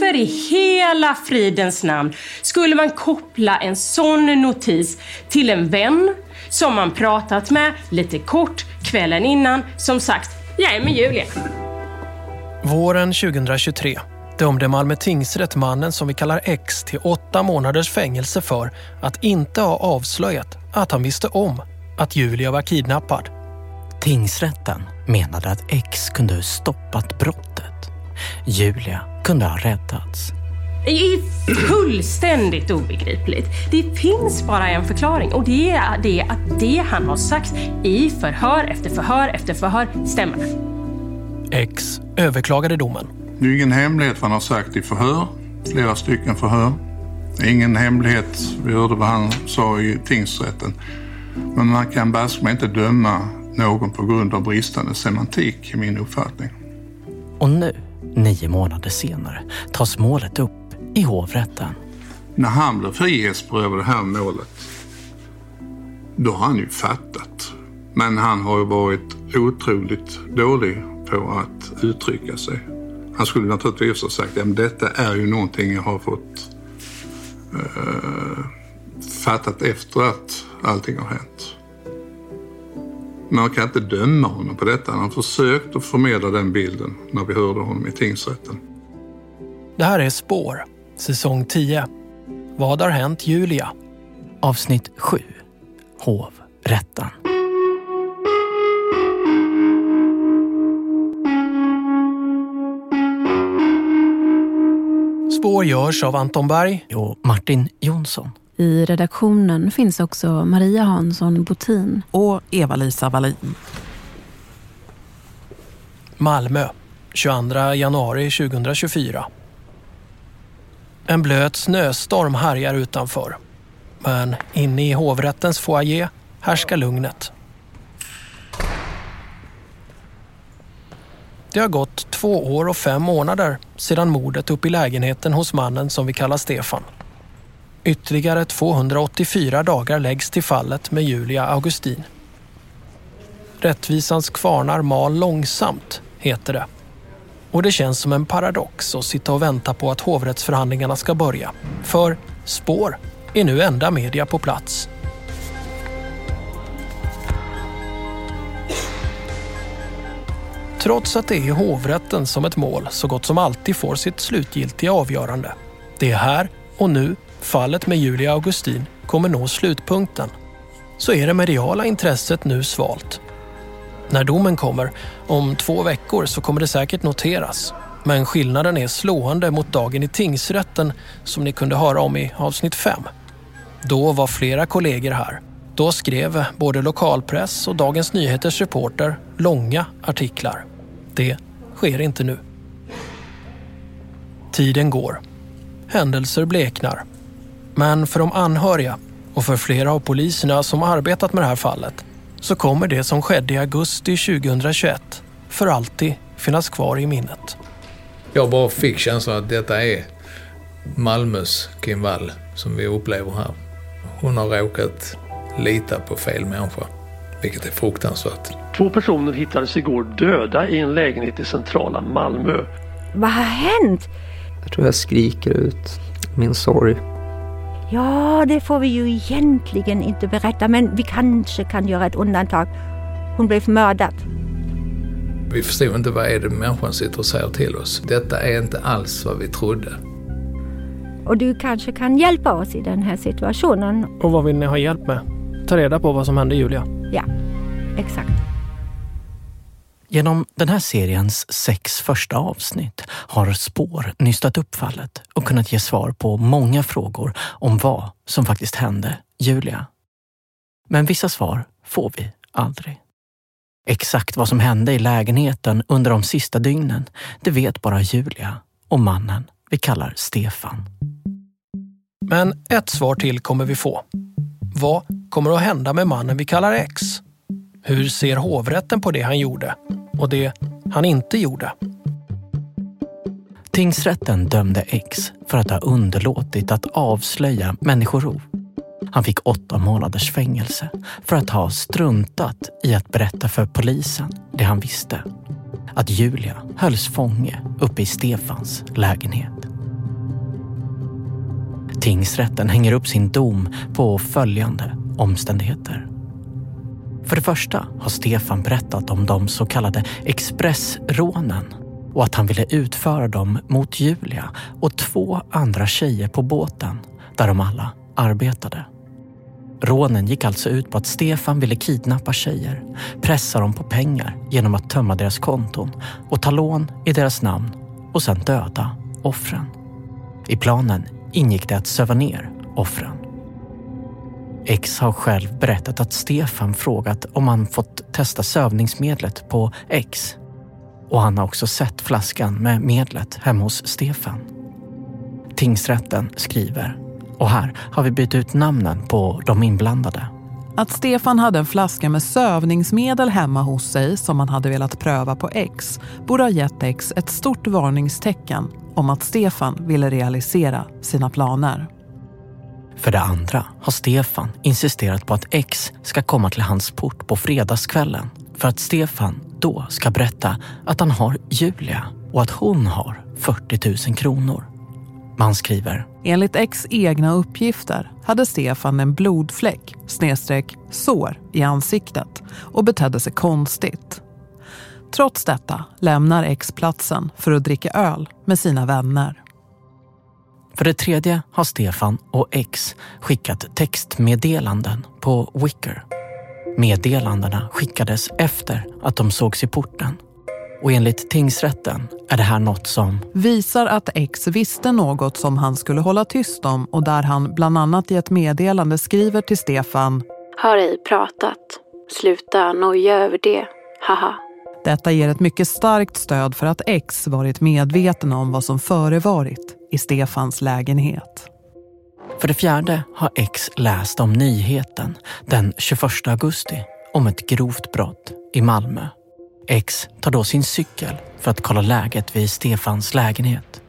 varför i hela fridens namn skulle man koppla en sån notis till en vän som man pratat med lite kort kvällen innan som sagt, jag är med Julia. Våren 2023 dömde Malmö tingsrätt mannen som vi kallar X till åtta månaders fängelse för att inte ha avslöjat att han visste om att Julia var kidnappad. Tingsrätten menade att X kunde ha stoppat brottet. Julia kunde ha räddats. Det är fullständigt obegripligt. Det finns bara en förklaring och det är det att det han har sagt i förhör efter förhör efter förhör stämmer. X överklagade domen. Det är ingen hemlighet vad han har sagt i förhör, flera stycken förhör. Ingen hemlighet, vi hörde vad han sa i tingsrätten. Men man kan baske inte döma någon på grund av bristande semantik i min uppfattning. Och nu, nio månader senare, tas målet upp i hovrätten. När han blev frihetsberövad det här målet, då har han ju fattat. Men han har ju varit otroligt dålig på att uttrycka sig. Han skulle naturligtvis ha sagt att detta är ju någonting jag har fått uh, fattat efter att allting har hänt. Men man kan inte döma honom på detta. Han har försökt att förmedla den bilden när vi hörde honom i tingsrätten. Det här är Spår, säsong 10. Vad har hänt Julia? Avsnitt 7. Hovrätten. Spår görs av Anton Berg och Martin Jonsson. I redaktionen finns också Maria Hansson Botin. Och Eva-Lisa Wallin. Malmö, 22 januari 2024. En blöt snöstorm härjar utanför. Men inne i hovrättens foyer härskar lugnet. Det har gått två år och fem månader sedan mordet upp i lägenheten hos mannen som vi kallar Stefan. Ytterligare 284 dagar läggs till fallet med Julia Augustin. Rättvisans kvarnar mal långsamt, heter det. Och det känns som en paradox att sitta och vänta på att hovrättsförhandlingarna ska börja. För Spår är nu enda media på plats. Trots att det är hovrätten som ett mål så gott som alltid får sitt slutgiltiga avgörande. Det är här och nu fallet med Julia Augustin kommer nå slutpunkten så är det mediala intresset nu svalt. När domen kommer, om två veckor, så kommer det säkert noteras. Men skillnaden är slående mot dagen i tingsrätten som ni kunde höra om i avsnitt 5. Då var flera kollegor här. Då skrev både lokalpress och Dagens Nyheters reporter långa artiklar. Det sker inte nu. Tiden går. Händelser bleknar. Men för de anhöriga och för flera av poliserna som arbetat med det här fallet så kommer det som skedde i augusti 2021 för alltid finnas kvar i minnet. Jag bara fick känslan att detta är Malmös Kim Wall som vi upplever här. Hon har råkat lita på fel människa, vilket är fruktansvärt. Två personer hittades igår döda i en lägenhet i centrala Malmö. Vad har hänt? Jag tror jag skriker ut min sorg. Ja, det får vi ju egentligen inte berätta, men vi kanske kan göra ett undantag. Hon blev mördad. Vi förstod inte vad är det människan sitter och säger till oss. Detta är inte alls vad vi trodde. Och du kanske kan hjälpa oss i den här situationen. Och vad vill ni ha hjälp med? Ta reda på vad som hände Julia. Ja, exakt. Genom den här seriens sex första avsnitt har Spår nystat upp fallet och kunnat ge svar på många frågor om vad som faktiskt hände Julia. Men vissa svar får vi aldrig. Exakt vad som hände i lägenheten under de sista dygnen, det vet bara Julia och mannen vi kallar Stefan. Men ett svar till kommer vi få. Vad kommer att hända med mannen vi kallar X? Hur ser hovrätten på det han gjorde och det han inte gjorde? Tingsrätten dömde X för att ha underlåtit att avslöja människorov. Han fick åtta månaders fängelse för att ha struntat i att berätta för polisen det han visste. Att Julia hölls fånge uppe i Stefans lägenhet. Tingsrätten hänger upp sin dom på följande omständigheter. För det första har Stefan berättat om de så kallade expressrånen och att han ville utföra dem mot Julia och två andra tjejer på båten där de alla arbetade. Rånen gick alltså ut på att Stefan ville kidnappa tjejer, pressa dem på pengar genom att tömma deras konton och ta lån i deras namn och sedan döda offren. I planen ingick det att söva ner offren. X har själv berättat att Stefan frågat om han fått testa sövningsmedlet på X. Och han har också sett flaskan med medlet hemma hos Stefan. Tingsrätten skriver, och här har vi bytt ut namnen på de inblandade. Att Stefan hade en flaska med sövningsmedel hemma hos sig som han hade velat pröva på X borde ha gett X ett stort varningstecken om att Stefan ville realisera sina planer. För det andra har Stefan insisterat på att X ska komma till hans port på fredagskvällen för att Stefan då ska berätta att han har Julia och att hon har 40 000 kronor. Man skriver. Enligt X egna uppgifter hade Stefan en blodfläck, snedstreck, sår i ansiktet och betedde sig konstigt. Trots detta lämnar X platsen för att dricka öl med sina vänner. För det tredje har Stefan och X skickat textmeddelanden på Wicker. Meddelandena skickades efter att de sågs i porten. Och enligt tingsrätten är det här något som visar att X visste något som han skulle hålla tyst om och där han bland annat i ett meddelande skriver till Stefan Har ej pratat. Sluta noja över det. Haha. Detta ger ett mycket starkt stöd för att X varit medveten om vad som förevarit i Stefans lägenhet. För det fjärde har X läst om nyheten den 21 augusti om ett grovt brott i Malmö. X tar då sin cykel för att kolla läget vid Stefans lägenhet.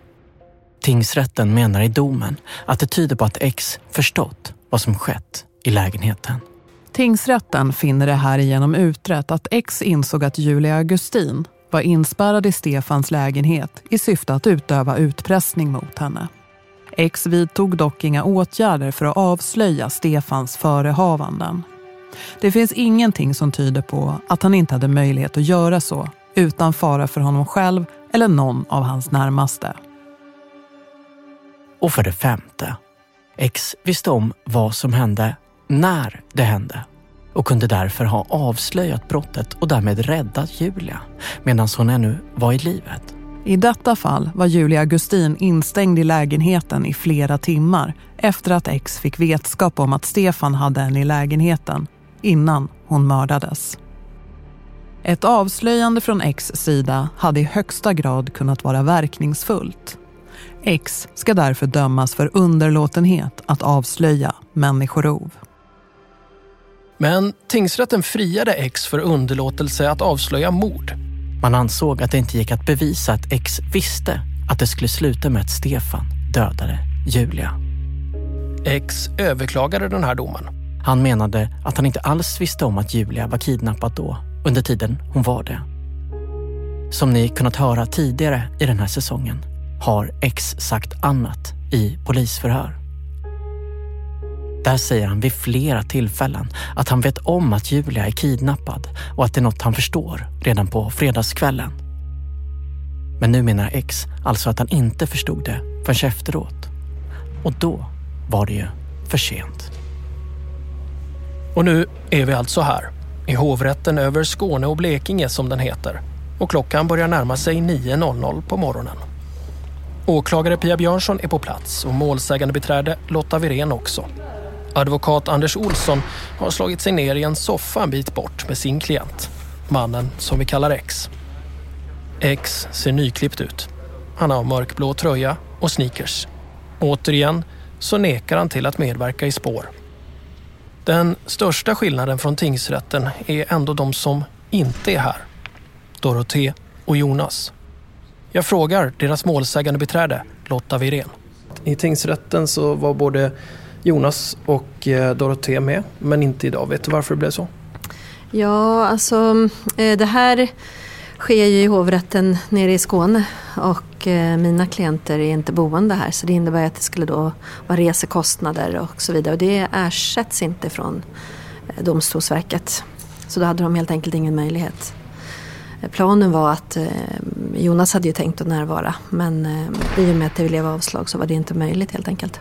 Tingsrätten menar i domen att det tyder på att X förstått vad som skett i lägenheten. Tingsrätten finner det här igenom utrett att X insåg att Julia Augustin var inspärrad i Stefans lägenhet i syfte att utöva utpressning mot henne. X vidtog dock inga åtgärder för att avslöja Stefans förehavanden. Det finns ingenting som tyder på att han inte hade möjlighet att göra så utan fara för honom själv eller någon av hans närmaste. Och för det femte, X visste om vad som hände när det hände och kunde därför ha avslöjat brottet och därmed räddat Julia medan hon ännu var i livet. I detta fall var Julia Augustin instängd i lägenheten i flera timmar efter att X fick vetskap om att Stefan hade henne i lägenheten innan hon mördades. Ett avslöjande från X sida hade i högsta grad kunnat vara verkningsfullt. X ska därför dömas för underlåtenhet att avslöja människorov. Men tingsrätten friade X för underlåtelse att avslöja mord. Man ansåg att det inte gick att bevisa att X visste att det skulle sluta med att Stefan dödade Julia. X överklagade den här domen. Han menade att han inte alls visste om att Julia var kidnappad då, under tiden hon var det. Som ni kunnat höra tidigare i den här säsongen har X sagt annat i polisförhör. Där säger han vid flera tillfällen att han vet om att Julia är kidnappad och att det är något han förstår redan på fredagskvällen. Men nu menar X alltså att han inte förstod det förrän efteråt. Och då var det ju för sent. Och nu är vi alltså här, i hovrätten över Skåne och Blekinge som den heter. Och klockan börjar närma sig 9.00 på morgonen. Åklagare Pia Björnsson är på plats och målsägande beträde Lotta Virén också. Advokat Anders Olsson har slagit sig ner i en soffa en bit bort med sin klient. Mannen som vi kallar X. X ser nyklippt ut. Han har mörkblå tröja och sneakers. Återigen så nekar han till att medverka i spår. Den största skillnaden från tingsrätten är ändå de som inte är här. Dorothée och Jonas. Jag frågar deras målsägande beträde Lotta Virén. I tingsrätten så var både Jonas och eh, Dorotea Dorothée med, men inte idag. Vet du varför det blev så? Ja, alltså eh, det här sker ju i hovrätten nere i Skåne och eh, mina klienter är inte boende här så det innebär att det skulle då vara resekostnader och så vidare och det ersätts inte från Domstolsverket. Så då hade de helt enkelt ingen möjlighet. Planen var att Jonas hade ju tänkt att närvara men i och med att det blev avslag så var det inte möjligt helt enkelt.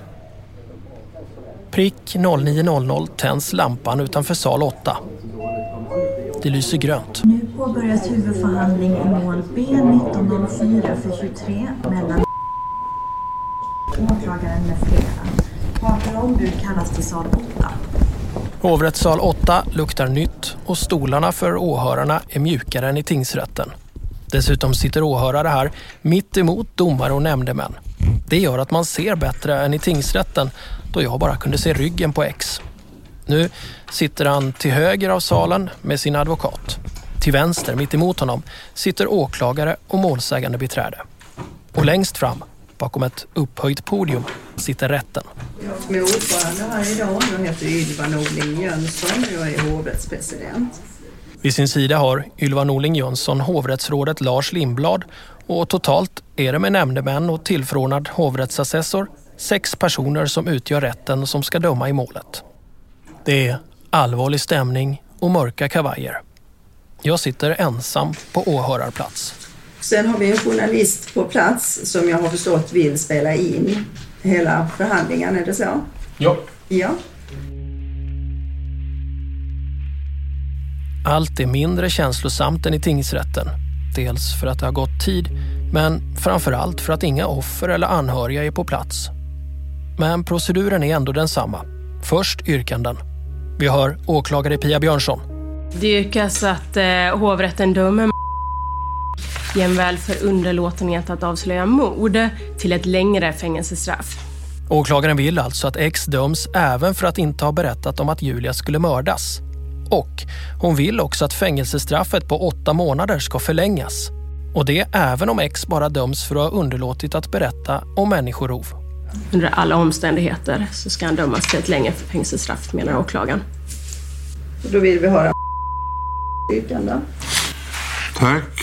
Prick 09.00 tänds lampan utanför sal 8. Det lyser grönt. Nu påbörjas huvudförhandling i mål B1904 för 23 mellan åklagaren med flera. Parter och ombud kallas till sal 8. Hovrättssal 8 luktar nytt och stolarna för åhörarna är mjukare än i tingsrätten. Dessutom sitter åhörare här mitt emot domare och nämndemän. Det gör att man ser bättre än i tingsrätten då jag bara kunde se ryggen på X. Nu sitter han till höger av salen med sin advokat. Till vänster, mitt emot honom, sitter åklagare och målsägande beträde. Och längst fram, bakom ett upphöjt podium, sitter rätten. Jag är ordförande här idag, jag heter Ylva Norling Jönsson och jag är hovrättspresident. Vid sin sida har Ylva Norling Jönsson hovrättsrådet Lars Lindblad och totalt är det med nämndemän och tillförordnad hovrättsassessor sex personer som utgör rätten som ska döma i målet. Det är allvarlig stämning och mörka kavajer. Jag sitter ensam på åhörarplats. Sen har vi en journalist på plats som jag har förstått vill spela in hela förhandlingen, är det så? Ja. Ja. Allt är mindre känslosamt än i tingsrätten. Dels för att det har gått tid, men framför allt för att inga offer eller anhöriga är på plats. Men proceduren är ändå densamma. Först yrkanden. Vi hör åklagare Pia Björnsson. Det yrkas att eh, hovrätten dömer jämväl för underlåtenhet att avslöja mord till ett längre fängelsestraff. Åklagaren vill alltså att X döms även för att inte ha berättat om att Julia skulle mördas. Och hon vill också att fängelsestraffet på åtta månader ska förlängas. Och det även om X bara döms för att ha underlåtit att berätta om människorov. Under alla omständigheter så ska han dömas till ett längre fängelsestraff, menar åklagaren. Då vill vi höra yrkande. Tack.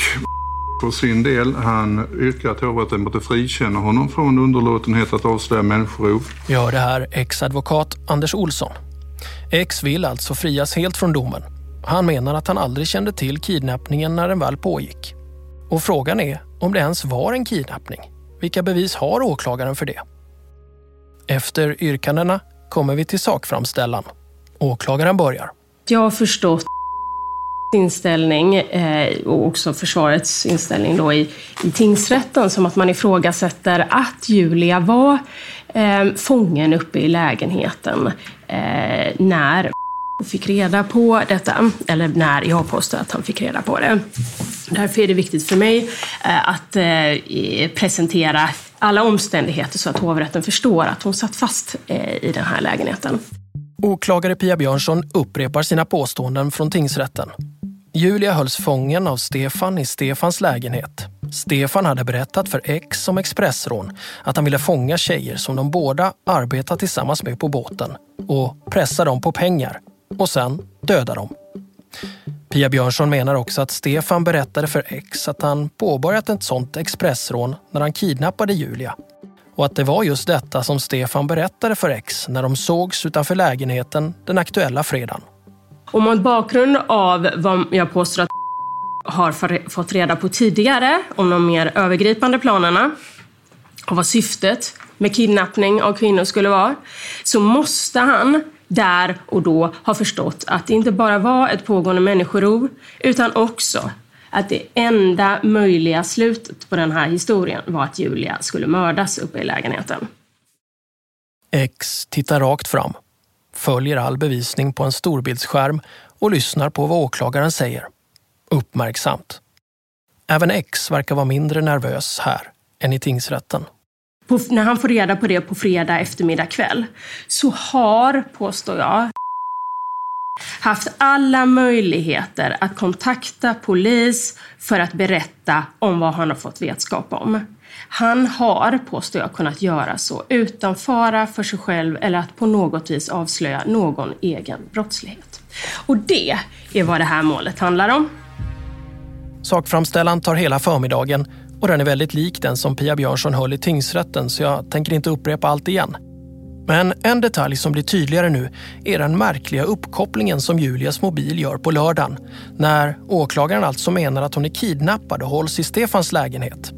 För sin del, han yrkar att hovrätten måste frikänna honom från underlåtenhet att avslöja människorov. Hör det här ex-advokat Anders Olsson. X vill alltså frias helt från domen. Han menar att han aldrig kände till kidnappningen när den väl pågick. Och frågan är om det ens var en kidnappning. Vilka bevis har åklagaren för det? Efter yrkandena kommer vi till sakframställan. Åklagaren börjar. Jag har förstått inställning eh, och också försvarets inställning då i, i tingsrätten som att man ifrågasätter att Julia var eh, fången uppe i lägenheten eh, när fick reda på detta, eller när jag påstår att han fick reda på det. Därför är det viktigt för mig eh, att eh, presentera alla omständigheter så att hovrätten förstår att hon satt fast eh, i den här lägenheten. Åklagare Pia Björnsson upprepar sina påståenden från tingsrätten. Julia hölls fången av Stefan i Stefans lägenhet. Stefan hade berättat för X om Expressrån att han ville fånga tjejer som de båda arbetat tillsammans med på båten och pressa dem på pengar och sen döda dem. Pia Björnsson menar också att Stefan berättade för X att han påbörjat ett sånt expressrån när han kidnappade Julia. Och att det var just detta som Stefan berättade för X när de sågs utanför lägenheten den aktuella fredagen. Och mot bakgrund av vad jag påstår att har fått reda på tidigare om de mer övergripande planerna och vad syftet med kidnappning av kvinnor skulle vara, så måste han där och då har förstått att det inte bara var ett pågående människorov utan också att det enda möjliga slutet på den här historien var att Julia skulle mördas uppe i lägenheten. X tittar rakt fram, följer all bevisning på en storbildsskärm och lyssnar på vad åklagaren säger. Uppmärksamt. Även X verkar vara mindre nervös här än i tingsrätten. På, när han får reda på det på fredag eftermiddag kväll så har, påstår jag, haft alla möjligheter att kontakta polis för att berätta om vad han har fått vetskap om. Han har, påstår jag, kunnat göra så utan fara för sig själv eller att på något vis avslöja någon egen brottslighet. Och det är vad det här målet handlar om. Sakframställan tar hela förmiddagen och den är väldigt lik den som Pia Björnsson höll i tingsrätten så jag tänker inte upprepa allt igen. Men en detalj som blir tydligare nu är den märkliga uppkopplingen som Julias mobil gör på lördagen när åklagaren alltså menar att hon är kidnappad och hålls i Stefans lägenhet.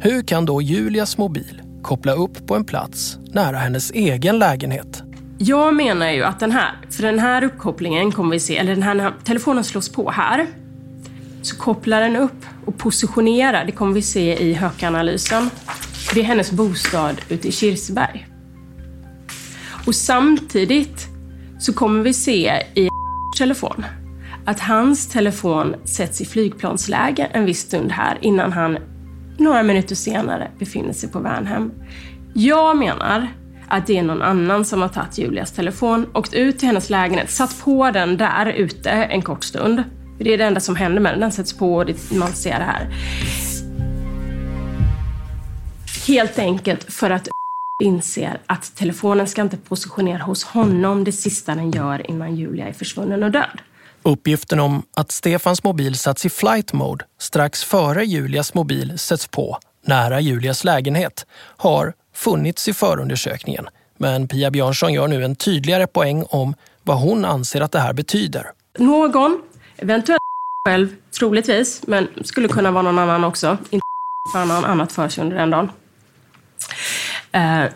Hur kan då Julias mobil koppla upp på en plats nära hennes egen lägenhet? Jag menar ju att den här, för den här uppkopplingen kommer vi se, eller den här telefonen slås på här, så kopplar den upp och positionerar, det kommer vi se i hökanalysen, det är hennes bostad ute i Kirseberg. Och samtidigt så kommer vi se i telefon att hans telefon sätts i flygplansläge en viss stund här innan han några minuter senare befinner sig på Värnhem. Jag menar att det är någon annan som har tagit Julias telefon, åkt ut till hennes lägenhet, satt på den där ute en kort stund. Det är det enda som händer med den. Den sätts på och man ser det här. Helt enkelt för att inser att telefonen ska inte positionera hos honom det sista den gör innan Julia är försvunnen och död. Uppgiften om att Stefans mobil satts i flight mode strax före Julias mobil sätts på nära Julias lägenhet har funnits i förundersökningen. Men Pia Björnsson gör nu en tydligare poäng om vad hon anser att det här betyder. Någon, eventuellt själv, troligtvis, men skulle kunna vara någon annan också. Inte för någon annat för sig under den dagen. Eh,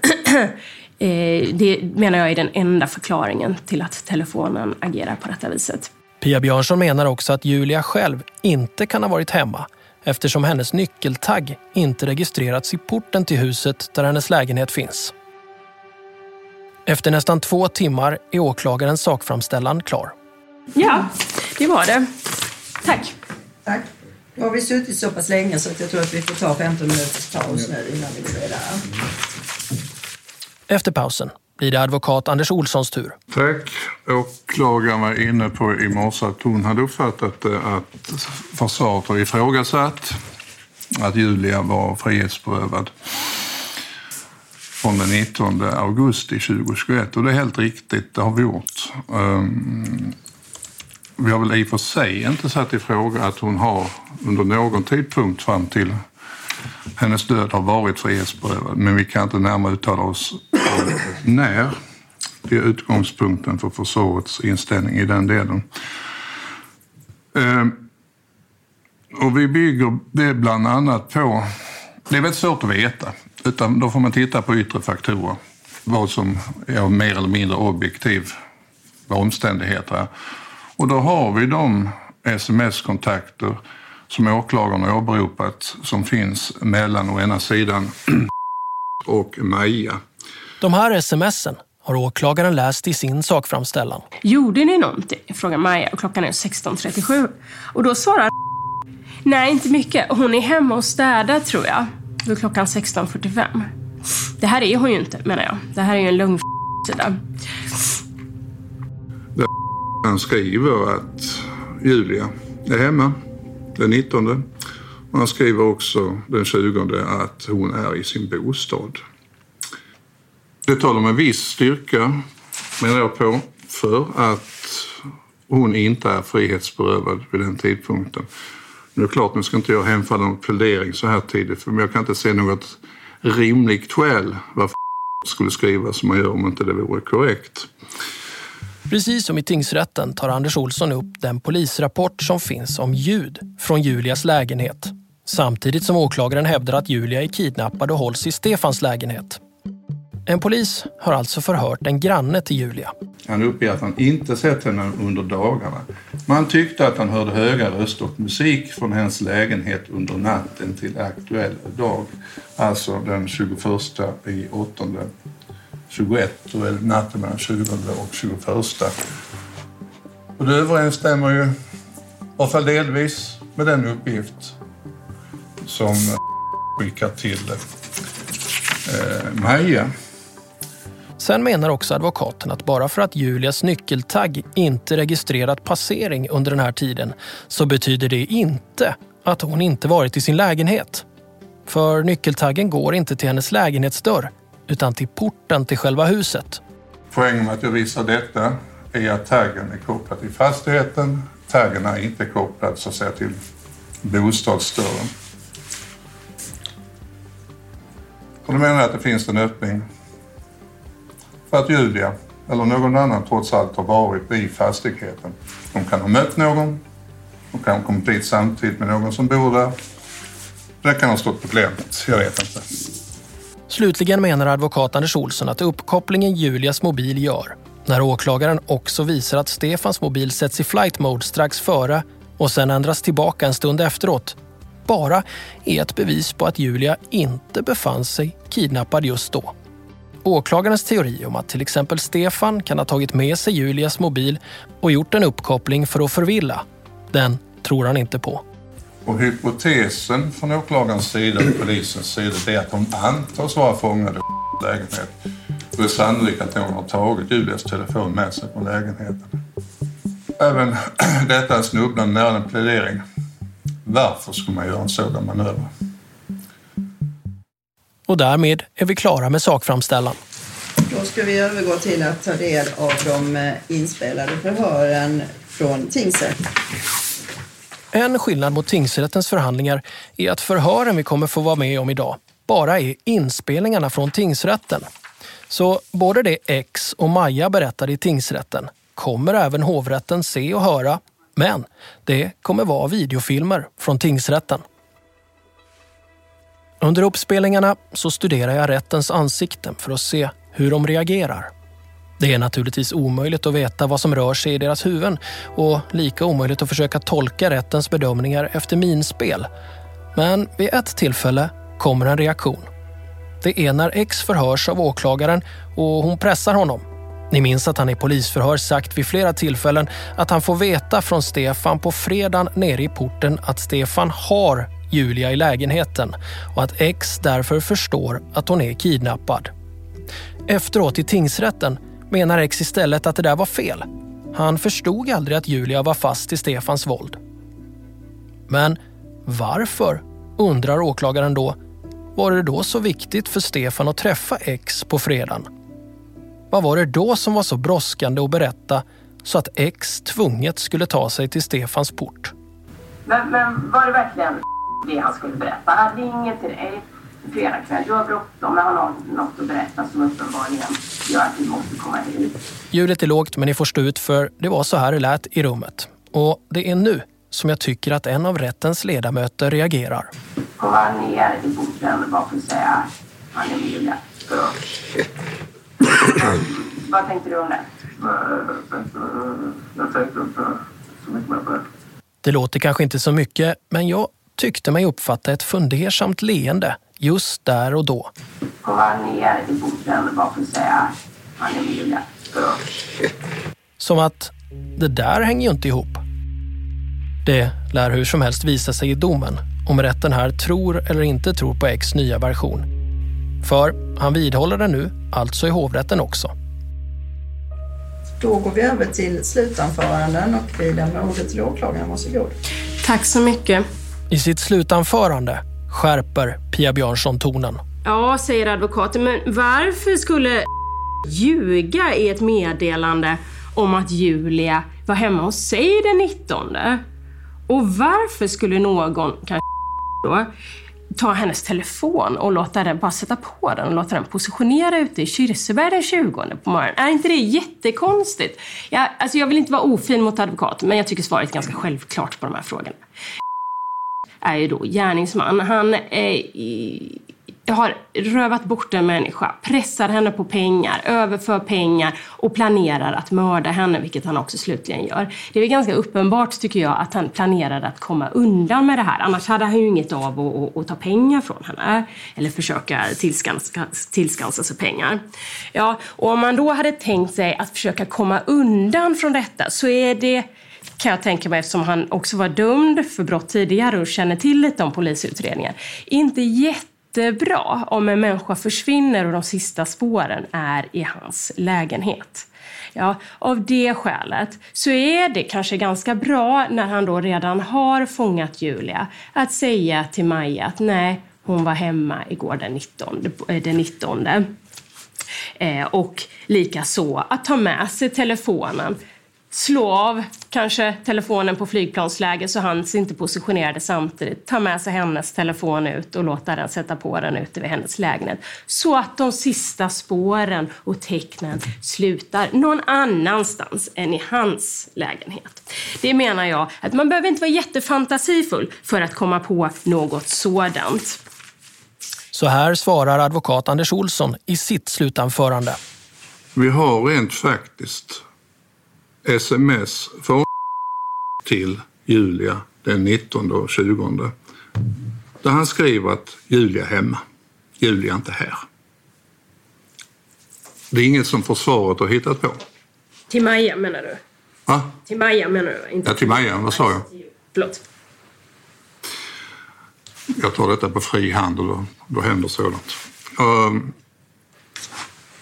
eh, det menar jag är den enda förklaringen till att telefonen agerar på detta viset. Pia Björnsson menar också att Julia själv inte kan ha varit hemma eftersom hennes nyckeltagg inte registrerats i porten till huset där hennes lägenhet finns. Efter nästan två timmar är åklagarens sakframställan klar. Ja, det var det. Tack. Tack. Nu har vi suttit så pass länge så att jag tror att vi får ta 15 minuters paus nu innan vi går vidare. Efter pausen blir det advokat Anders Olssons tur. Tack. Åklagaren var inne på i morse att hon hade uppfattat att försvaret har ifrågasatt att Julia var frihetsberövad från den 19 augusti 2021 och det är helt riktigt, det har vi gjort. Vi har väl i och för sig inte satt i fråga att hon har under någon tidpunkt fram till hennes död har varit frihetsberövad, men vi kan inte närmare uttala oss om när. Det är utgångspunkten för försvarets inställning i den delen. Eh, och vi bygger det bland annat på, det är väldigt svårt att veta, utan då får man titta på yttre faktorer. Vad som är mer eller mindre objektiv omständigheter. Och då har vi de sms-kontakter som åklagaren har åberopat som finns mellan å ena sidan och Maja. De här smsen har åklagaren läst i sin sakframställan. Gjorde ni någonting? frågar Maja och klockan är 16.37. Och då svarar Nej, inte mycket. Hon är hemma och städar tror jag. Då är klockan 16.45. Det här är hon ju inte menar jag. Det här är ju en lugn sida. Han skriver att Julia är hemma den 19. Och han skriver också den 20 att hon är i sin bostad. Det talar med viss styrka, menar jag på, för att hon inte är frihetsberövad vid den tidpunkten. Nu är det klart, nu ska inte jag hemfalla någon plädering så här tidigt, för jag kan inte se något rimligt skäl varför skulle skriva som man gör om inte det vore korrekt. Precis som i tingsrätten tar Anders Olsson upp den polisrapport som finns om ljud från Julias lägenhet. Samtidigt som åklagaren hävdar att Julia är kidnappad och hålls i Stefans lägenhet. En polis har alltså förhört en granne till Julia. Han uppger att han inte sett henne under dagarna. Man tyckte att han hörde höga röster och musik från hennes lägenhet under natten till aktuell dag. Alltså den 21 i 8 21, och är natten mellan 20 och 21. Och det överensstämmer ju, i alla fall delvis, med den uppgift som eh, skickar till eh, Maja. Sen menar också advokaten att bara för att Julias nyckeltagg inte registrerat passering under den här tiden så betyder det inte att hon inte varit i sin lägenhet. För nyckeltaggen går inte till hennes lägenhetsdörr utan till porten till själva huset. Poängen med att jag visar detta är att taggen är kopplad till fastigheten. Taggen är inte kopplad så att säga, till bostadsdörren. Och då menar jag att det finns en öppning för att Julia eller någon annan trots allt har varit i fastigheten. De kan ha mött någon, de kan ha kommit dit samtidigt med någon som bor där. Det kan ha stått på glänt, jag vet inte. Slutligen menar advokat Anders Olsson att uppkopplingen Julias mobil gör, när åklagaren också visar att Stefans mobil sätts i flight mode strax före och sen ändras tillbaka en stund efteråt, bara är ett bevis på att Julia inte befann sig kidnappad just då. Åklagarens teori om att till exempel Stefan kan ha tagit med sig Julias mobil och gjort en uppkoppling för att förvilla, den tror han inte på. Och hypotesen från åklagarens sida och polisens sida är att hon antas vara fångad i lägenhet. Det är sannolikt att någon har tagit Julias telefon med sig från lägenheten. Även detta är snubblande nära en plädering. Varför skulle man göra en sådan manöver? Och därmed är vi klara med sakframställan. Då ska vi övergå till att ta del av de eh, inspelade förhören från tingsrätten. En skillnad mot tingsrättens förhandlingar är att förhören vi kommer få vara med om idag bara är inspelningarna från tingsrätten. Så både det X och Maja berättade i tingsrätten kommer även hovrätten se och höra, men det kommer vara videofilmer från tingsrätten. Under uppspelningarna så studerar jag rättens ansikten för att se hur de reagerar. Det är naturligtvis omöjligt att veta vad som rör sig i deras huvuden och lika omöjligt att försöka tolka rättens bedömningar efter minspel. Men vid ett tillfälle kommer en reaktion. Det är när X förhörs av åklagaren och hon pressar honom. Ni minns att han i polisförhör sagt vid flera tillfällen att han får veta från Stefan på fredagen nere i porten att Stefan har Julia i lägenheten och att X därför förstår att hon är kidnappad. Efteråt i tingsrätten menar X istället att det där var fel. Han förstod aldrig att Julia var fast i Stefans våld. Men varför, undrar åklagaren då, var det då så viktigt för Stefan att träffa X på fredagen? Vad var det då som var så brådskande att berätta så att X tvunget skulle ta sig till Stefans port? Men, men var det verkligen det han skulle berätta? Han ringer till dig fredag kväll. Du har bråttom, han har något att berätta som uppenbarligen gör att vi måste komma hit. Ljudet är lågt men ni får stå ut för det var så här det lät i rummet. Och det är nu som jag tycker att en av rättens ledamöter reagerar. Kom han ner i porten bara för att säga han är med Julia. Vad tänkte du om det? Jag tänkte inte så mycket mer på det. Det låter kanske inte så mycket, men jag tyckte mig uppfatta ett fundersamt leende just där och då. Kom han ner i porten bara för att säga han är med Julia. Som att det där hänger ju inte ihop. Det lär hur som helst visa sig i domen om rätten här tror eller inte tror på X nya version. För han vidhåller den nu, alltså i hovrätten också. Då går vi över till slutanföranden och vi lämnar ordet till åklagaren. Varsågod. Tack så mycket. I sitt slutanförande skärper Pia Björnsson tonen. Ja, säger advokaten, men varför skulle ljuga i ett meddelande om att Julia var hemma hos sig den 19? Och varför skulle någon, kanske då, ta hennes telefon och låta den, bara sätta på den och låta den positionera ute i Kirseberg den 20 på morgonen. Är inte det jättekonstigt? Jag, alltså jag vill inte vara ofin mot advokaten, men jag tycker svaret är ganska självklart på de här frågorna. Är ju då gärningsman. Han eh, har rövat bort en människa, pressar henne på pengar, överför pengar och planerar att mörda henne, vilket han också slutligen gör. Det är väl ganska uppenbart, tycker jag, att han planerade att komma undan med det här. Annars hade han ju inget av att, att, att ta pengar från henne eller försöka tillskansa, tillskansa sig pengar. Ja, och om man då hade tänkt sig att försöka komma undan från detta så är det kan jag tänka mig eftersom han också var dömd för brott tidigare och känner till lite om polisutredningen. Inte jättebra om en människa försvinner och de sista spåren är i hans lägenhet. Ja, av det skälet så är det kanske ganska bra när han då redan har fångat Julia att säga till Maja att nej, hon var hemma igår den 19. Eh, den 19. Eh, och likaså att ta med sig telefonen slå av kanske telefonen på flygplansläge så han inte positionerade samtidigt. Ta med sig hennes telefon ut och låta den sätta på den ute vid hennes lägenhet. Så att de sista spåren och tecknen slutar någon annanstans än i hans lägenhet. Det menar jag att man behöver inte vara jättefantasifull för att komma på något sådant. Så här svarar advokat Anders Olsson i sitt slutanförande. Vi har rent faktiskt sms från till Julia den 19 och 20 där han skriver att Julia är hemma. Julia är inte här. Det är inget som försvaret har hittat på. Till Maja menar du? Va? Till Maja menar du? Inte Ja, till Maja. Vad sa jag? Förlåt. Jag tar detta på fri hand och då, då händer sådant. Um,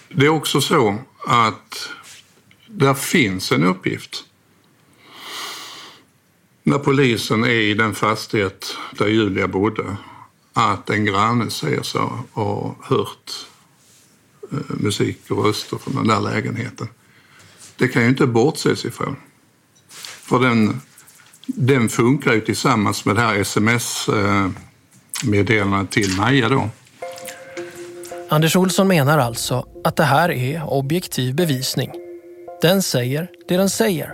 det är också så att där finns en uppgift. När polisen är i den fastighet där Julia bodde, att en granne säger sig ha hört eh, musik och röster från den där lägenheten. Det kan ju inte bortses ifrån. För den, den funkar ju tillsammans med det här sms-meddelandet eh, till Maja då. Anders Olsson menar alltså att det här är objektiv bevisning. Den säger det den säger.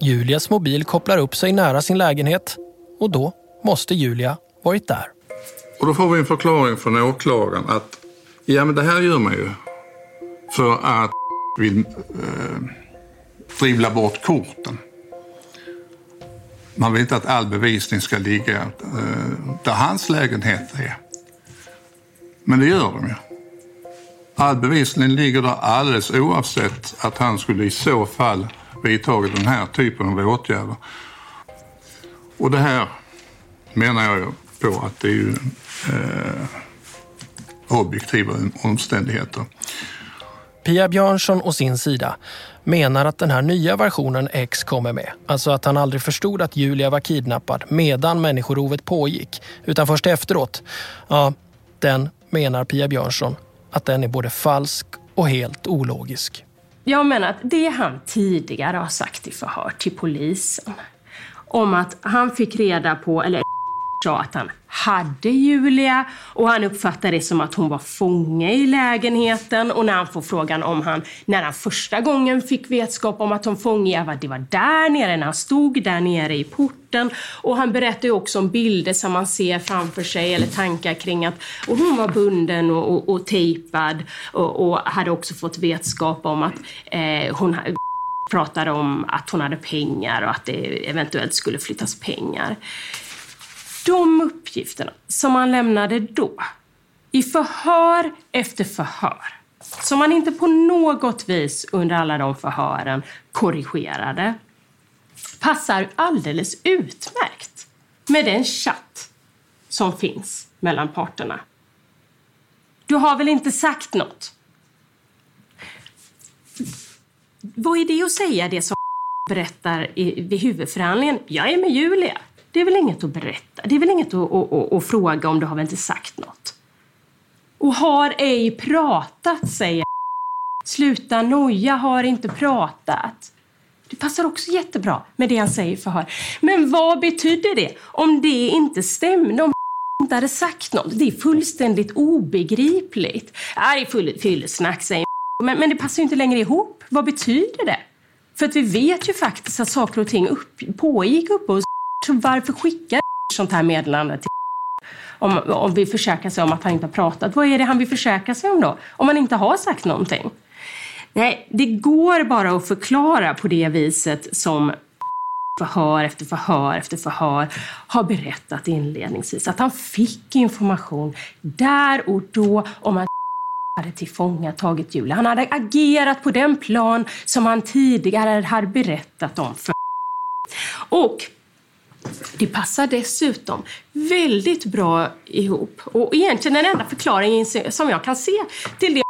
Julias mobil kopplar upp sig nära sin lägenhet och då måste Julia varit där. Och då får vi en förklaring från åklagaren att ja, men det här gör man ju för att vill eh, dribbla bort korten. Man vill inte att all bevisning ska ligga eh, där hans lägenhet är. Men det gör de ju. All bevisning ligger där alldeles oavsett att han skulle i så fall vidtagit den här typen av åtgärder. Och det här menar jag ju på att det är ju eh, objektiva omständigheter. Pia Björnsson å sin sida menar att den här nya versionen X kommer med, alltså att han aldrig förstod att Julia var kidnappad medan människorovet pågick, utan först efteråt, ja, den menar Pia Björnsson att den är både falsk och helt ologisk. Jag menar att det han tidigare har sagt i förhör till polisen om att han fick reda på, eller sa att han hade Julia och han uppfattade det som att hon var fånge i lägenheten. Och när han får frågan om han, när han första gången fick vetskap om att hon fånge var, det var där nere, när han stod där nere i porten. Och han berättar ju också om bilder som man ser framför sig eller tankar kring att och hon var bunden och, och, och tejpad. Och, och, hade också fått vetskap om att eh, hon pratade om att hon hade pengar och att det eventuellt skulle flyttas pengar de uppgifterna som han lämnade då, i förhör efter förhör, som han inte på något vis under alla de förhören korrigerade, passar alldeles utmärkt med den chatt som finns mellan parterna. Du har väl inte sagt något? Vad är det att säga det som berättar i, vid huvudförhandlingen? Jag är med Julia. Det är väl inget att berätta. Det är väl inget att, att, att, att fråga om du har väl inte sagt något. Och har ej pratat, säger Sluta noja, har inte pratat. Det passar också jättebra med det han säger i förhör. Men vad betyder det om det inte stämde? Om inte hade sagt något? Det är fullständigt obegripligt. Det är fyllesnack, säger men, men det passar ju inte längre ihop. Vad betyder det? För att vi vet ju faktiskt att saker och ting upp, pågick uppe hos så varför skickar sånt här meddelande till om, om vi försäkrar sig om att han inte har pratat? Vad är det han vill försäkra sig om då? Om han inte har sagt någonting? Nej, det går bara att förklara på det viset som förhör efter förhör efter förhör har berättat inledningsvis. Att han fick information där och då om att hade tillfångatagit Julia. Han hade agerat på den plan som han tidigare hade berättat om för Och det passar dessutom väldigt bra ihop. Och egentligen den enda förklaringen som jag kan se till det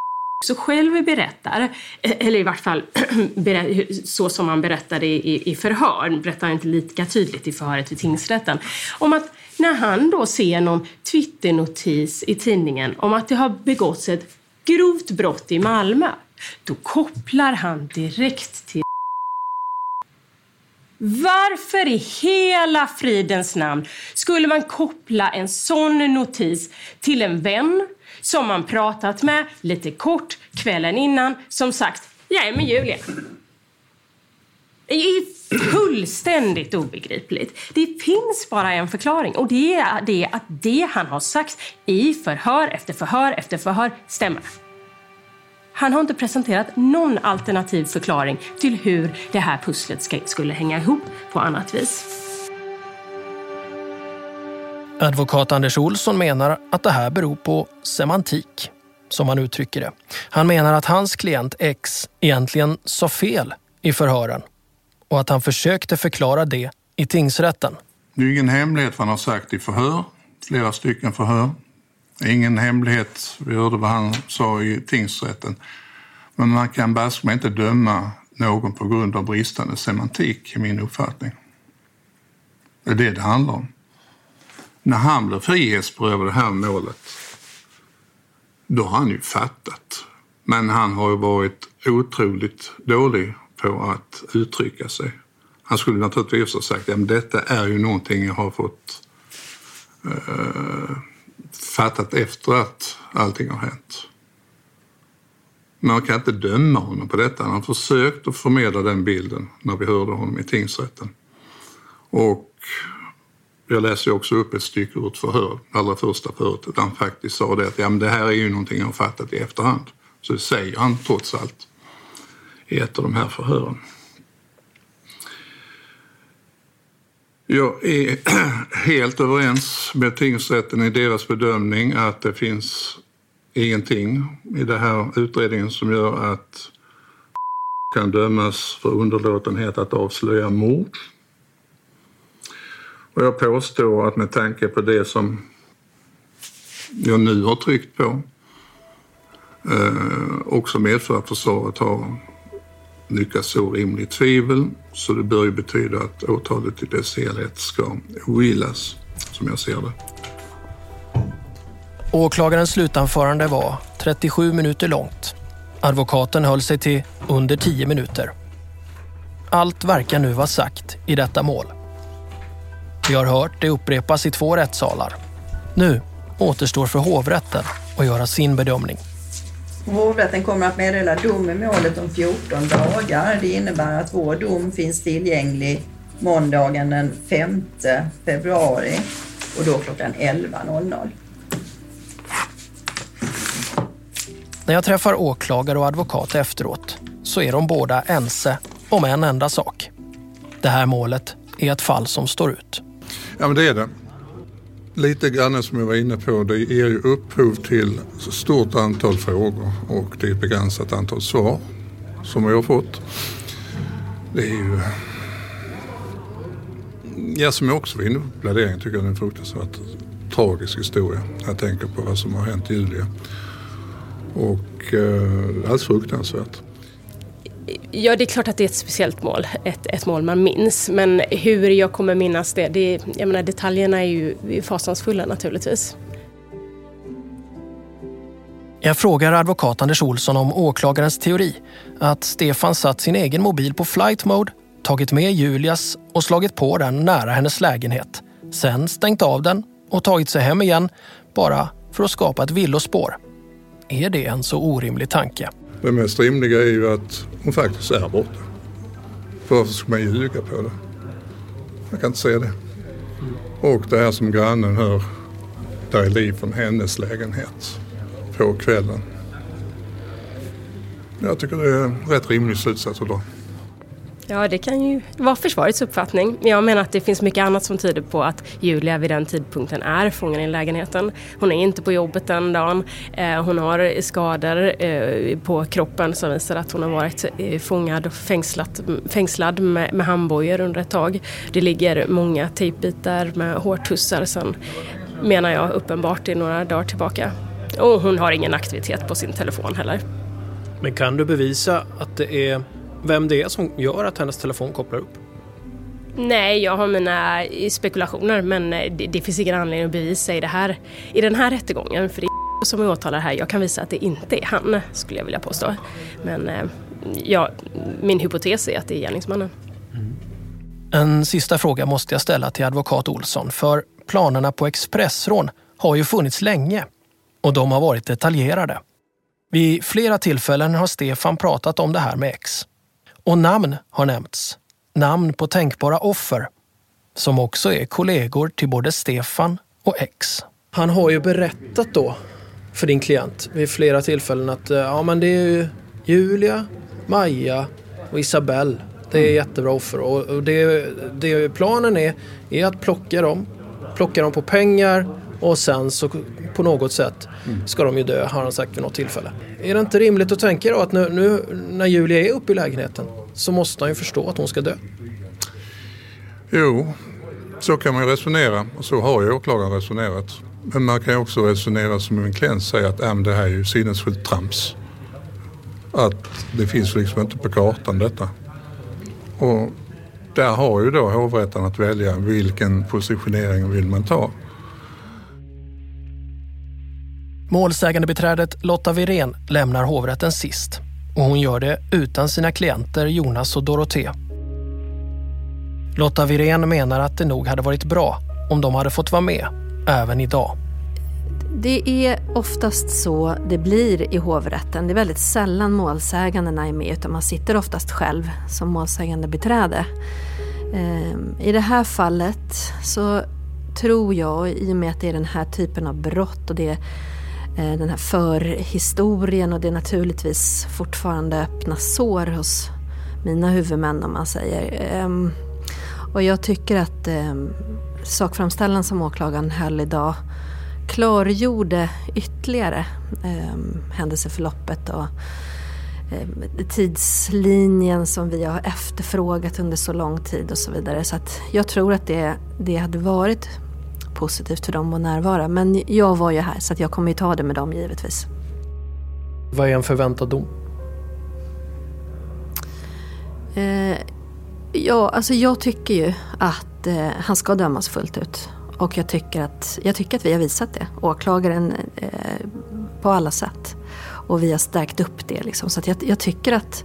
också själv berättar, eh, eller i vart fall så som han berättade i, förhör, berättar inte lika tydligt i förhöret vid tingsrätten, om att när han då ser någon Twitternotis i tidningen om att det har begåtts ett grovt brott i Malmö, då kopplar han direkt till varför i hela fridens namn skulle man koppla en sån notis till en vän som man pratat med lite kort kvällen innan som sagt “Jag är med Julia”? Det är fullständigt obegripligt. Det finns bara en förklaring och det är det att det han har sagt i förhör efter förhör efter förhör stämmer. Han har inte presenterat någon alternativ förklaring till hur det här pusslet ska, skulle hänga ihop på annat vis. Advokat Anders Olsson menar att det här beror på semantik, som han uttrycker det. Han menar att hans klient X egentligen sa fel i förhören och att han försökte förklara det i tingsrätten. Det är ingen hemlighet vad han har sagt i förhör, flera stycken förhör. Ingen hemlighet, vi hörde vad han sa i tingsrätten. Men man kan baske inte döma någon på grund av bristande semantik, i min uppfattning. Det är det det handlar om. När han blev frihetsberövad det här målet, då har han ju fattat. Men han har ju varit otroligt dålig på att uttrycka sig. Han skulle naturligtvis ha sagt att ja, detta är ju någonting jag har fått uh, fattat efter att allting har hänt. Man kan inte döma honom på detta. Han har försökt att förmedla den bilden när vi hörde honom i tingsrätten. Och jag läser också upp ett stycke ur ett förhör, allra första förhöret, där han faktiskt sa det att ja, men det här är ju någonting jag har fattat i efterhand. Så det säger han trots allt i ett av de här förhören. Jag är helt överens med tingsrätten i deras bedömning att det finns ingenting i den här utredningen som gör att kan dömas för underlåtenhet att avslöja mord. Och jag påstår att med tanke på det som jag nu har tryckt på eh, också medför att försvaret har lyckas så rimligt tvivel. Så det bör ju betyda att åtalet i dess helhet ska ogillas, som jag ser det. Åklagarens slutanförande var 37 minuter långt. Advokaten höll sig till under 10 minuter. Allt verkar nu vara sagt i detta mål. Vi har hört det upprepas i två rättssalar. Nu återstår för hovrätten att göra sin bedömning. Hovrätten kommer att meddela dom i målet om 14 dagar. Det innebär att vår dom finns tillgänglig måndagen den 5 februari och då klockan 11.00. När jag träffar åklagare och advokat efteråt så är de båda ense om en enda sak. Det här målet är ett fall som står ut. Ja, men det är det. Lite grann som jag var inne på, det ger ju upphov till ett stort antal frågor och det är ett begränsat antal svar som vi har fått. Det är ju... Ja, som jag också var inne på pläderingen tycker jag det är en fruktansvärt tragisk historia. Jag tänker på vad som har hänt Julia. Och eh, alldeles fruktansvärt. Ja, det är klart att det är ett speciellt mål, ett, ett mål man minns. Men hur jag kommer minnas det, det jag menar, detaljerna är ju fasansfulla naturligtvis. Jag frågar advokat Anders Olsson om åklagarens teori att Stefan satt sin egen mobil på flight mode, tagit med Julias och slagit på den nära hennes lägenhet. Sen stängt av den och tagit sig hem igen bara för att skapa ett villospår. Är det en så orimlig tanke? Det mest rimliga är ju att hon faktiskt är borta. För varför ska man ljuga på det? Jag kan inte se det. Och det här som grannen hör, där är liv från hennes lägenhet på kvällen. Jag tycker det är en rätt rimlig slutsats att dra. Ja, det kan ju vara försvarets uppfattning. Jag menar att det finns mycket annat som tyder på att Julia vid den tidpunkten är fången i lägenheten. Hon är inte på jobbet den dagen. Eh, hon har skador eh, på kroppen som visar att hon har varit eh, fångad och fängslat, fängslad med, med handbojor under ett tag. Det ligger många tejpbitar med hårtussar sen, menar jag uppenbart, i några dagar tillbaka. Och hon har ingen aktivitet på sin telefon heller. Men kan du bevisa att det är vem det är som gör att hennes telefon kopplar upp? Nej, jag har mina spekulationer men det, det finns ingen anledning att bevisa i, det här, i den här rättegången. För det är som är åtalad här. Jag kan visa att det inte är han, skulle jag vilja påstå. Men ja, min hypotes är att det är gärningsmannen. Mm. En sista fråga måste jag ställa till advokat Olsson för planerna på expressrån har ju funnits länge och de har varit detaljerade. Vid flera tillfällen har Stefan pratat om det här med X. Och namn har nämnts. Namn på tänkbara offer som också är kollegor till både Stefan och X. Han har ju berättat då för din klient vid flera tillfällen att ja, men det är Julia, Maja och Isabelle. Det är jättebra offer och det, det planen är, är att plocka dem, plocka dem på pengar och sen så på något sätt ska de ju dö, har han sagt vid något tillfälle. Är det inte rimligt att tänka då att nu, nu när Julia är uppe i lägenheten så måste han ju förstå att hon ska dö? Jo, så kan man ju resonera och så har ju åklagaren resonerat. Men man kan ju också resonera som en klient säger att äh, det här är ju sinnesfullt trams. Att det finns liksom inte på kartan detta. Och där har ju då hovrätten att välja vilken positionering vill man ta. Målsägandebiträdet Lotta Virén lämnar hovrätten sist och hon gör det utan sina klienter Jonas och Dorothée. Lotta Virén menar att det nog hade varit bra om de hade fått vara med även idag. Det är oftast så det blir i hovrätten. Det är väldigt sällan målsägandena är med utan man sitter oftast själv som målsägande beträde. Ehm, I det här fallet så tror jag, i och med att det är den här typen av brott och det är Eh, den här förhistorien och det är naturligtvis fortfarande öppna sår hos mina huvudmän om man säger. Ehm, och jag tycker att ehm, sakframställan som åklagaren höll idag klargjorde ytterligare ehm, händelseförloppet och tidslinjen som vi har efterfrågat under så lång tid och så vidare. Så att jag tror att det, det hade varit positivt för dem att närvara. Men jag var ju här så att jag kommer ju ta det med dem givetvis. Vad är en förväntad dom? Eh, ja, alltså jag tycker ju att eh, han ska dömas fullt ut. Och jag tycker att, jag tycker att vi har visat det, åklagaren, eh, på alla sätt. Och vi har stärkt upp det. Liksom. Så jag, jag, tycker att,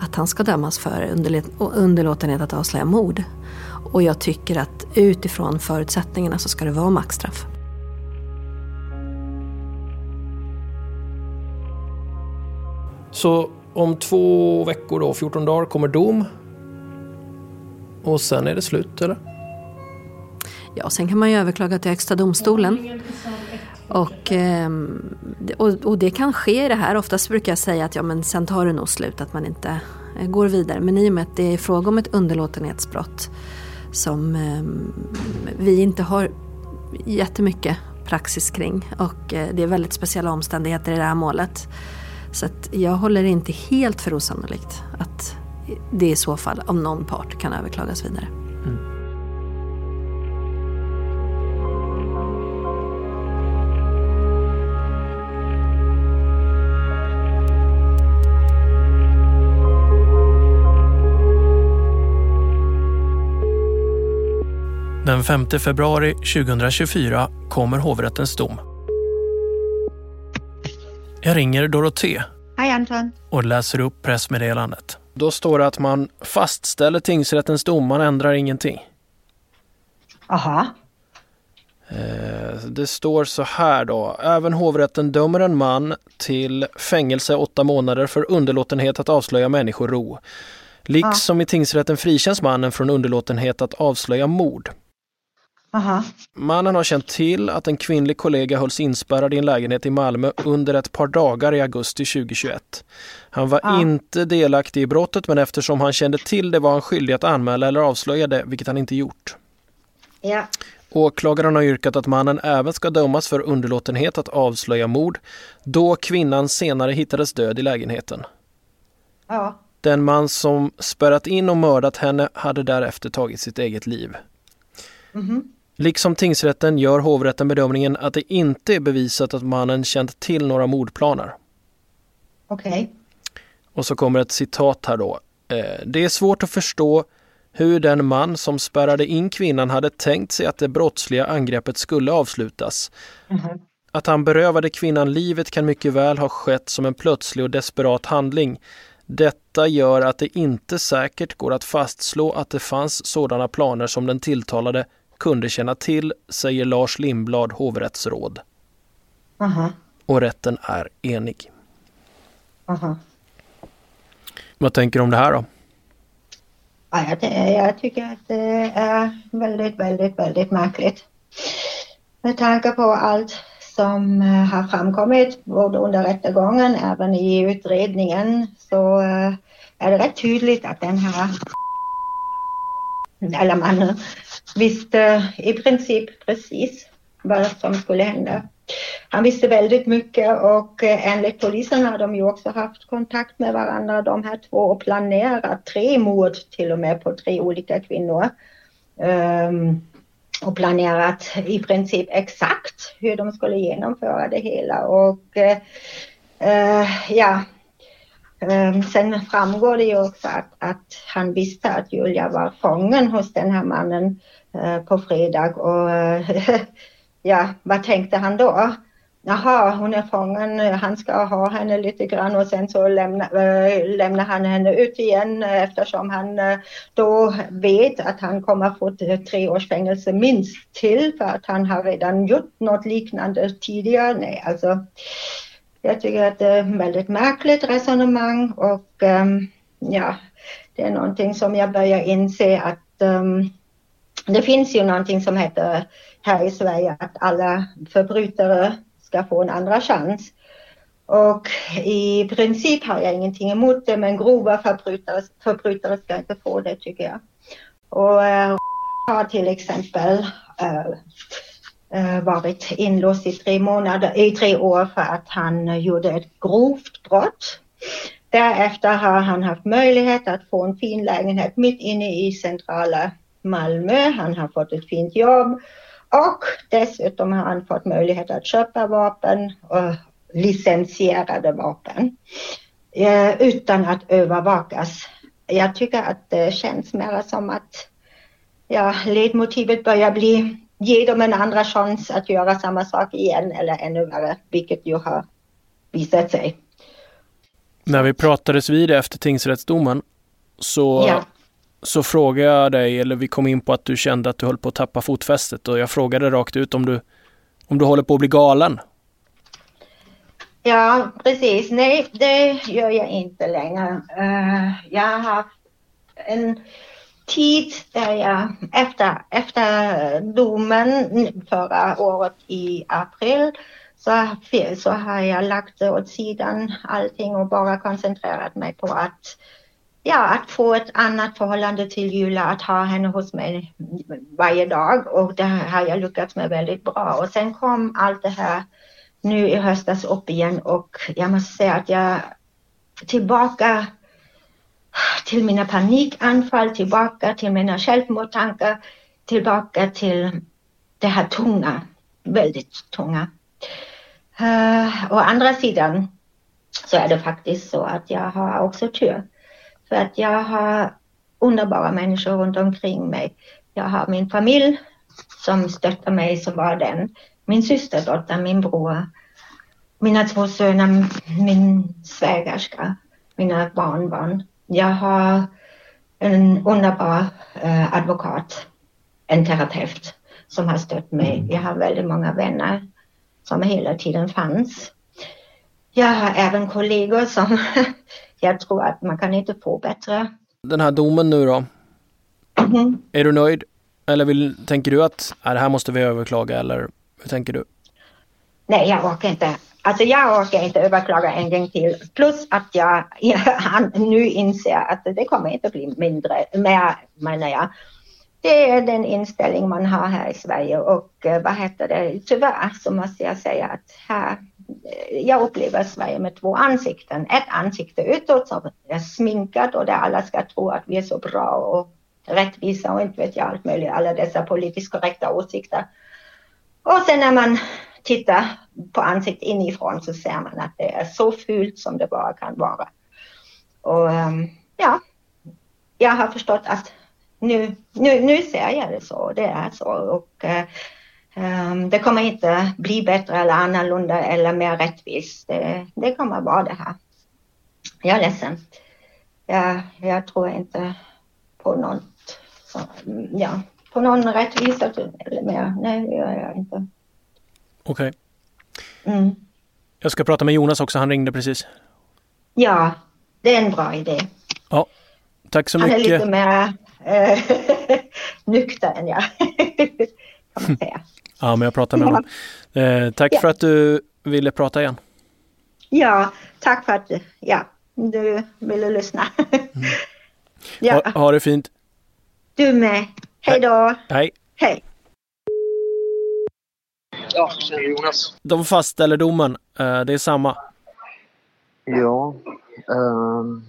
att han ska dömas för underlåtenhet att avslöja mord. Och jag tycker att utifrån förutsättningarna så ska det vara maxstraff. Så om två veckor då, 14 dagar, kommer dom. Och sen är det slut, eller? Ja, sen kan man ju överklaga till Högsta domstolen. Och, ehm, och, och, det kan ske i det här. Oftast brukar jag säga att ja, men sen tar det nog slut, att man inte eh, går vidare. Men i och med att det är fråga om ett underlåtenhetsbrott som eh, vi inte har jättemycket praxis kring och eh, det är väldigt speciella omständigheter i det här målet. Så att jag håller det inte helt för osannolikt att det i så fall om någon part kan överklagas vidare. Mm. Den 5 februari 2024 kommer hovrättens dom. Jag ringer Dorothée Hej Anton. och läser upp pressmeddelandet. Då står det att man fastställer tingsrättens dom, man ändrar ingenting. Aha. Eh, det står så här då. Även hovrätten dömer en man till fängelse åtta månader för underlåtenhet att avslöja människorro. Liksom i tingsrätten frikänns mannen från underlåtenhet att avslöja mord. Aha. Mannen har känt till att en kvinnlig kollega hölls inspärrad i en lägenhet i Malmö under ett par dagar i augusti 2021. Han var ja. inte delaktig i brottet men eftersom han kände till det var han skyldig att anmäla eller avslöja det, vilket han inte gjort. Ja. Åklagaren har yrkat att mannen även ska dömas för underlåtenhet att avslöja mord då kvinnan senare hittades död i lägenheten. Ja. Den man som spärrat in och mördat henne hade därefter tagit sitt eget liv. Mm -hmm. Liksom tingsrätten gör hovrätten bedömningen att det inte är bevisat att mannen känt till några mordplaner. Okej. Okay. Och så kommer ett citat här då. Eh, det är svårt att förstå hur den man som spärrade in kvinnan hade tänkt sig att det brottsliga angreppet skulle avslutas. Mm -hmm. Att han berövade kvinnan livet kan mycket väl ha skett som en plötslig och desperat handling. Detta gör att det inte säkert går att fastslå att det fanns sådana planer som den tilltalade kunde känna till, säger Lars Lindblad, hovrättsråd. Aha. Och rätten är enig. Aha. Vad tänker du om det här då? Ja, jag, jag tycker att det är väldigt, väldigt, väldigt märkligt. Med tanke på allt som eh, har framkommit både under rättegången, även i utredningen, så eh, är det rätt tydligt att den här eller mannen visste i princip precis vad som skulle hända. Han visste väldigt mycket och eh, enligt polisen har de ju också haft kontakt med varandra de här två och planerat tre mord till och med på tre olika kvinnor. Um, och planerat i princip exakt hur de skulle genomföra det hela och uh, ja, Ehm, sen framgår det ju också att, att, han visste att Julia var fången hos den här mannen eh, på fredag och eh, ja, vad tänkte han då? Jaha, hon är fången, han ska ha henne lite grann och sen så lämnar, äh, eh, lämnar han henne ut igen eftersom han äh, då vet att han kommer få tre års fängelse minst till för att han har redan gjort något liknande tidigare. Nej, alltså jag tycker att det är ett väldigt märkligt resonemang och um, ja, det är någonting som jag börjar inse att um, det finns ju någonting som heter här i Sverige att alla förbrytare ska få en andra chans. Och i princip har jag ingenting emot det, men grova förbrytare, förbrytare ska inte få det tycker jag. Och eh, äh, har till exempel äh, Eh, varit inlåst i tre månader, i tre år för att han gjorde ett grovt brott. Därefter har han haft möjlighet att få en fin lägenhet mitt inne i centrala Malmö. Han har fått ett fint jobb och dessutom har han fått möjlighet att köpa vapen och licensierade vapen eh, utan att övervakas. Jag tycker att det känns mer som att ja, ledmotivet börjar bli ge dem en andra chans att göra samma sak igen eller ännu värre, vilket ju har visat sig. När vi pratades vid efter tingsrättsdomen så ja så frågade jag dig, eller vi kom in på att du kände att du höll på att tappa fotfästet och jag frågade rakt ut om du, om du håller på att bli galen. Ja, precis. Nej, det gör jag inte längre. Uh, jag har en tid där jag efter, efter domen förra året i april så, så har jag lagt åt sidan allting och bara koncentrerat mig på att ja, att få ett annat förhållande till Julia, att ha henne hos mig varje dag och det har jag lyckats med väldigt bra. Och sen kom allt det här nu i höstas upp igen och jag måste säga att jag tillbaka till mina panikanfall, tillbaka till mina självmordstankar, tillbaka till det här tunga, väldigt tunga. Uh, å andra sidan så är det faktiskt så att jag har också tur. För att jag har underbara människor runt omkring mig. Jag har min familj som stöttar mig som var den. Min systerdotter, min bror, mina två söner, min svägerska, mina barnbarn. Jag har en underbar eh, advokat, en terapeut som har stött mig. Jag har väldigt många vänner som hela tiden fanns. Jag har även kollegor som jag tror att man kan inte få bättre. Den här domen nu då? Mm. Är du nöjd? Eller vill, tänker du att äh, det här måste vi överklaga eller hur tänker du? Nej, jag orkar inte. Alltså jag orkar inte överklaga en gång till. Plus att jag, nu inser att det kommer inte bli mindre, mer menar jag. Det är den inställning man har här i Sverige och eh, vad heter det, tyvärr så måste jag säga att här eh, jag upplever Sverige med två ansikten. Ett ansikte utåt som är sminkat och där alla ska tro att vi är så bra och rättvisa och inte vet jag allt möjligt, alla dessa politiskt korrekta åsikter. Och sen när man tittar på ansiktet inifrån så ser man att det är så fult som det bara kan vara. Och ehm, ja, jag har förstått att nu, nu, nu ser jag det så, det är så. Och, Um, det kommer inte bli bättre eller annorlunda eller mer rättvist. Det, det kommer vara det här. Jag är ledsen. jag, jag tror inte på något, ja, på någon rättvisa eller mer. Nej, det gör jag inte. Okej. Mm. Jag ska prata med Jonas också, han ringde precis. Ja, det är en bra idé. Ja, tack så Han är mycket. lite mer äh, nykter än jag. kan man säga. Ja, men jag pratar med honom. Eh, tack Ja. för att du ville prata igen. Ja, tack för att ja, du ville lyssna. ja, Ha, ha det fint. du med. Hej då. Hej. Hej. Ja, tjena Jonas. De fastställer domen. Eh, det är samma. Ja. ehm,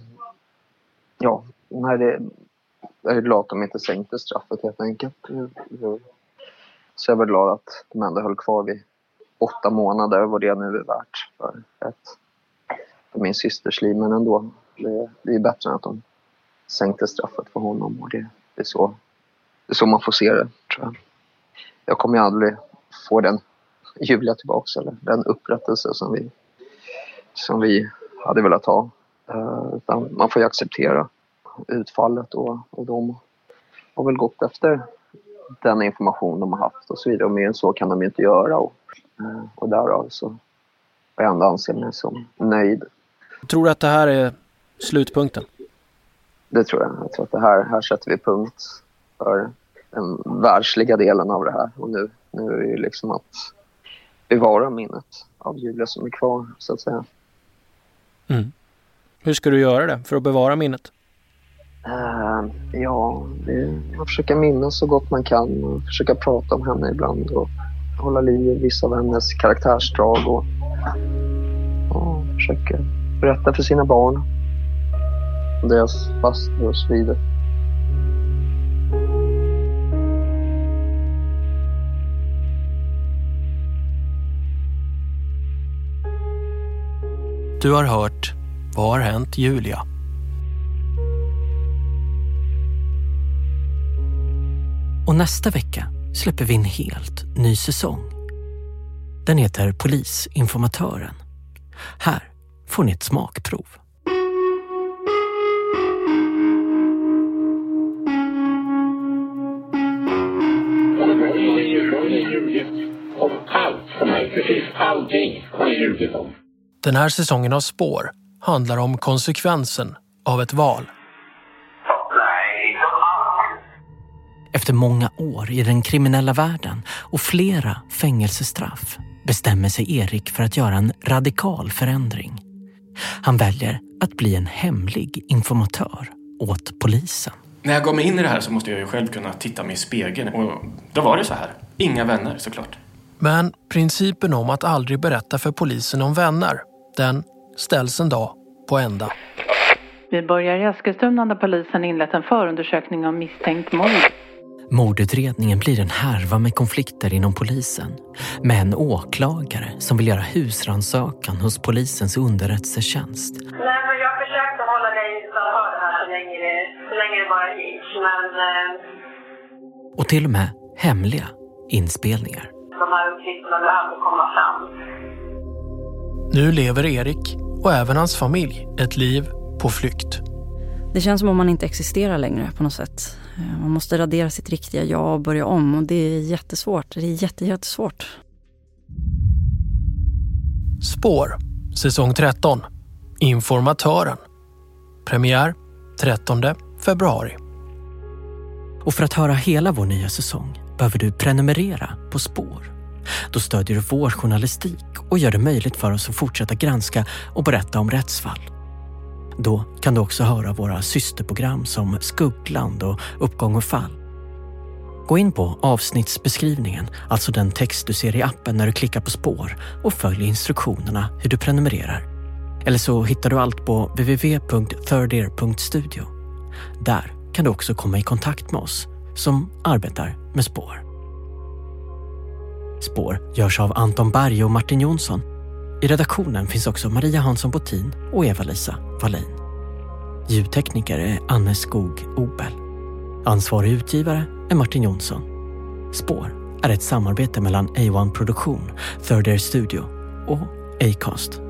ja, nej det... Jag är glad att de inte sänkte straffet helt enkelt. Så jag är glad att de ändå höll kvar vid åtta månader, vad det nu är värt för, ett, för min systers liv. Men ändå, det, det är bättre än att de sänkte straffet för honom. Och det, det, är så, det är så man får se det, tror jag. Jag kommer ju aldrig få den Julia tillbaks eller den upprättelse som vi, som vi hade velat ha. Eh, utan man får ju acceptera utfallet och, och de har väl gått efter den information de har haft och så vidare. Och mer än så kan de ju inte göra. Och, eh, och därav så jag ändå anser mig som nöjd. Tror du att det här är slutpunkten? Det tror jag. Jag tror att det här, här sätter vi punkt för den världsliga delen av det här. Och nu, nu är det ju liksom att bevara minnet av Julia som är kvar, så att säga. Mm. Hur ska du göra det för att bevara minnet? Eh, ja, man försöker minnas så gott man kan och försöka prata om henne ibland och hålla liv i vissa av hennes karaktärsdrag och, och försöka berätta för sina barn och deras faster och så vidare. Du har hört Vad har hänt Julia? Och nästa vecka släpper vi en helt ny säsong. Den heter Polisinformatören. Här får ni ett smakprov. Om allt för mig, precis allting har ljugit om. Den här säsongen av Spår handlar om konsekvensen av ett val. Efter många år i den kriminella världen och flera fängelsestraff bestämmer sig Erik för att göra en radikal förändring. Han väljer att bli en hemlig informatör åt polisen. När jag gav mig in i det här så måste jag ju själv kunna titta mig i spegeln och då var det så här. Inga vänner såklart. Men principen om att aldrig berätta för polisen om vänner, den ställs en dag på ända. Vi börjar i Eskilstuna där polisen inlett en förundersökning om misstänkt mord. Mordutredningen blir en härva med konflikter inom polisen. Med en åklagare som vill göra husrannsakan hos polisens underrättelsetjänst. Nej, men jag försökte hålla dig det här så länge så länge det bara gick. Men eh, Och till och med hemliga inspelningar. de här uppgifterna behövde komma fram. Nu lever Erik och även hans familj ett liv på flykt. Det känns som om man inte existerar längre på något sätt. Eh, Man måste radera sitt riktiga jag och börja om och det är jättesvårt. Det är jätte, jättesvårt. Spår, säsong 13. Informatören. Premiär 13 februari. Och för att höra hela vår nya säsong behöver du prenumerera på Spår. Då stödjer du vår journalistik och gör det möjligt för oss att fortsätta granska och berätta om rättsfall. Då kan du också höra våra systerprogram som Skuggland och Uppgång och fall. Gå in på avsnittsbeskrivningen, alltså den text du ser i appen när du klickar på spår och följ instruktionerna hur du prenumererar. Eller så hittar du allt på www.thirdear.studio. Där kan du också komma i kontakt med oss som arbetar med spår. Spår görs av Anton Berg och Martin Jonsson. I redaktionen finns också Maria Hansson Botin och Eva-Lisa Wallin. Ljudtekniker är Anne Skog Obel. Ansvarig utgivare är Martin Jonsson. Spår är ett samarbete mellan A1 Produktion, Third Air Studio och Acast.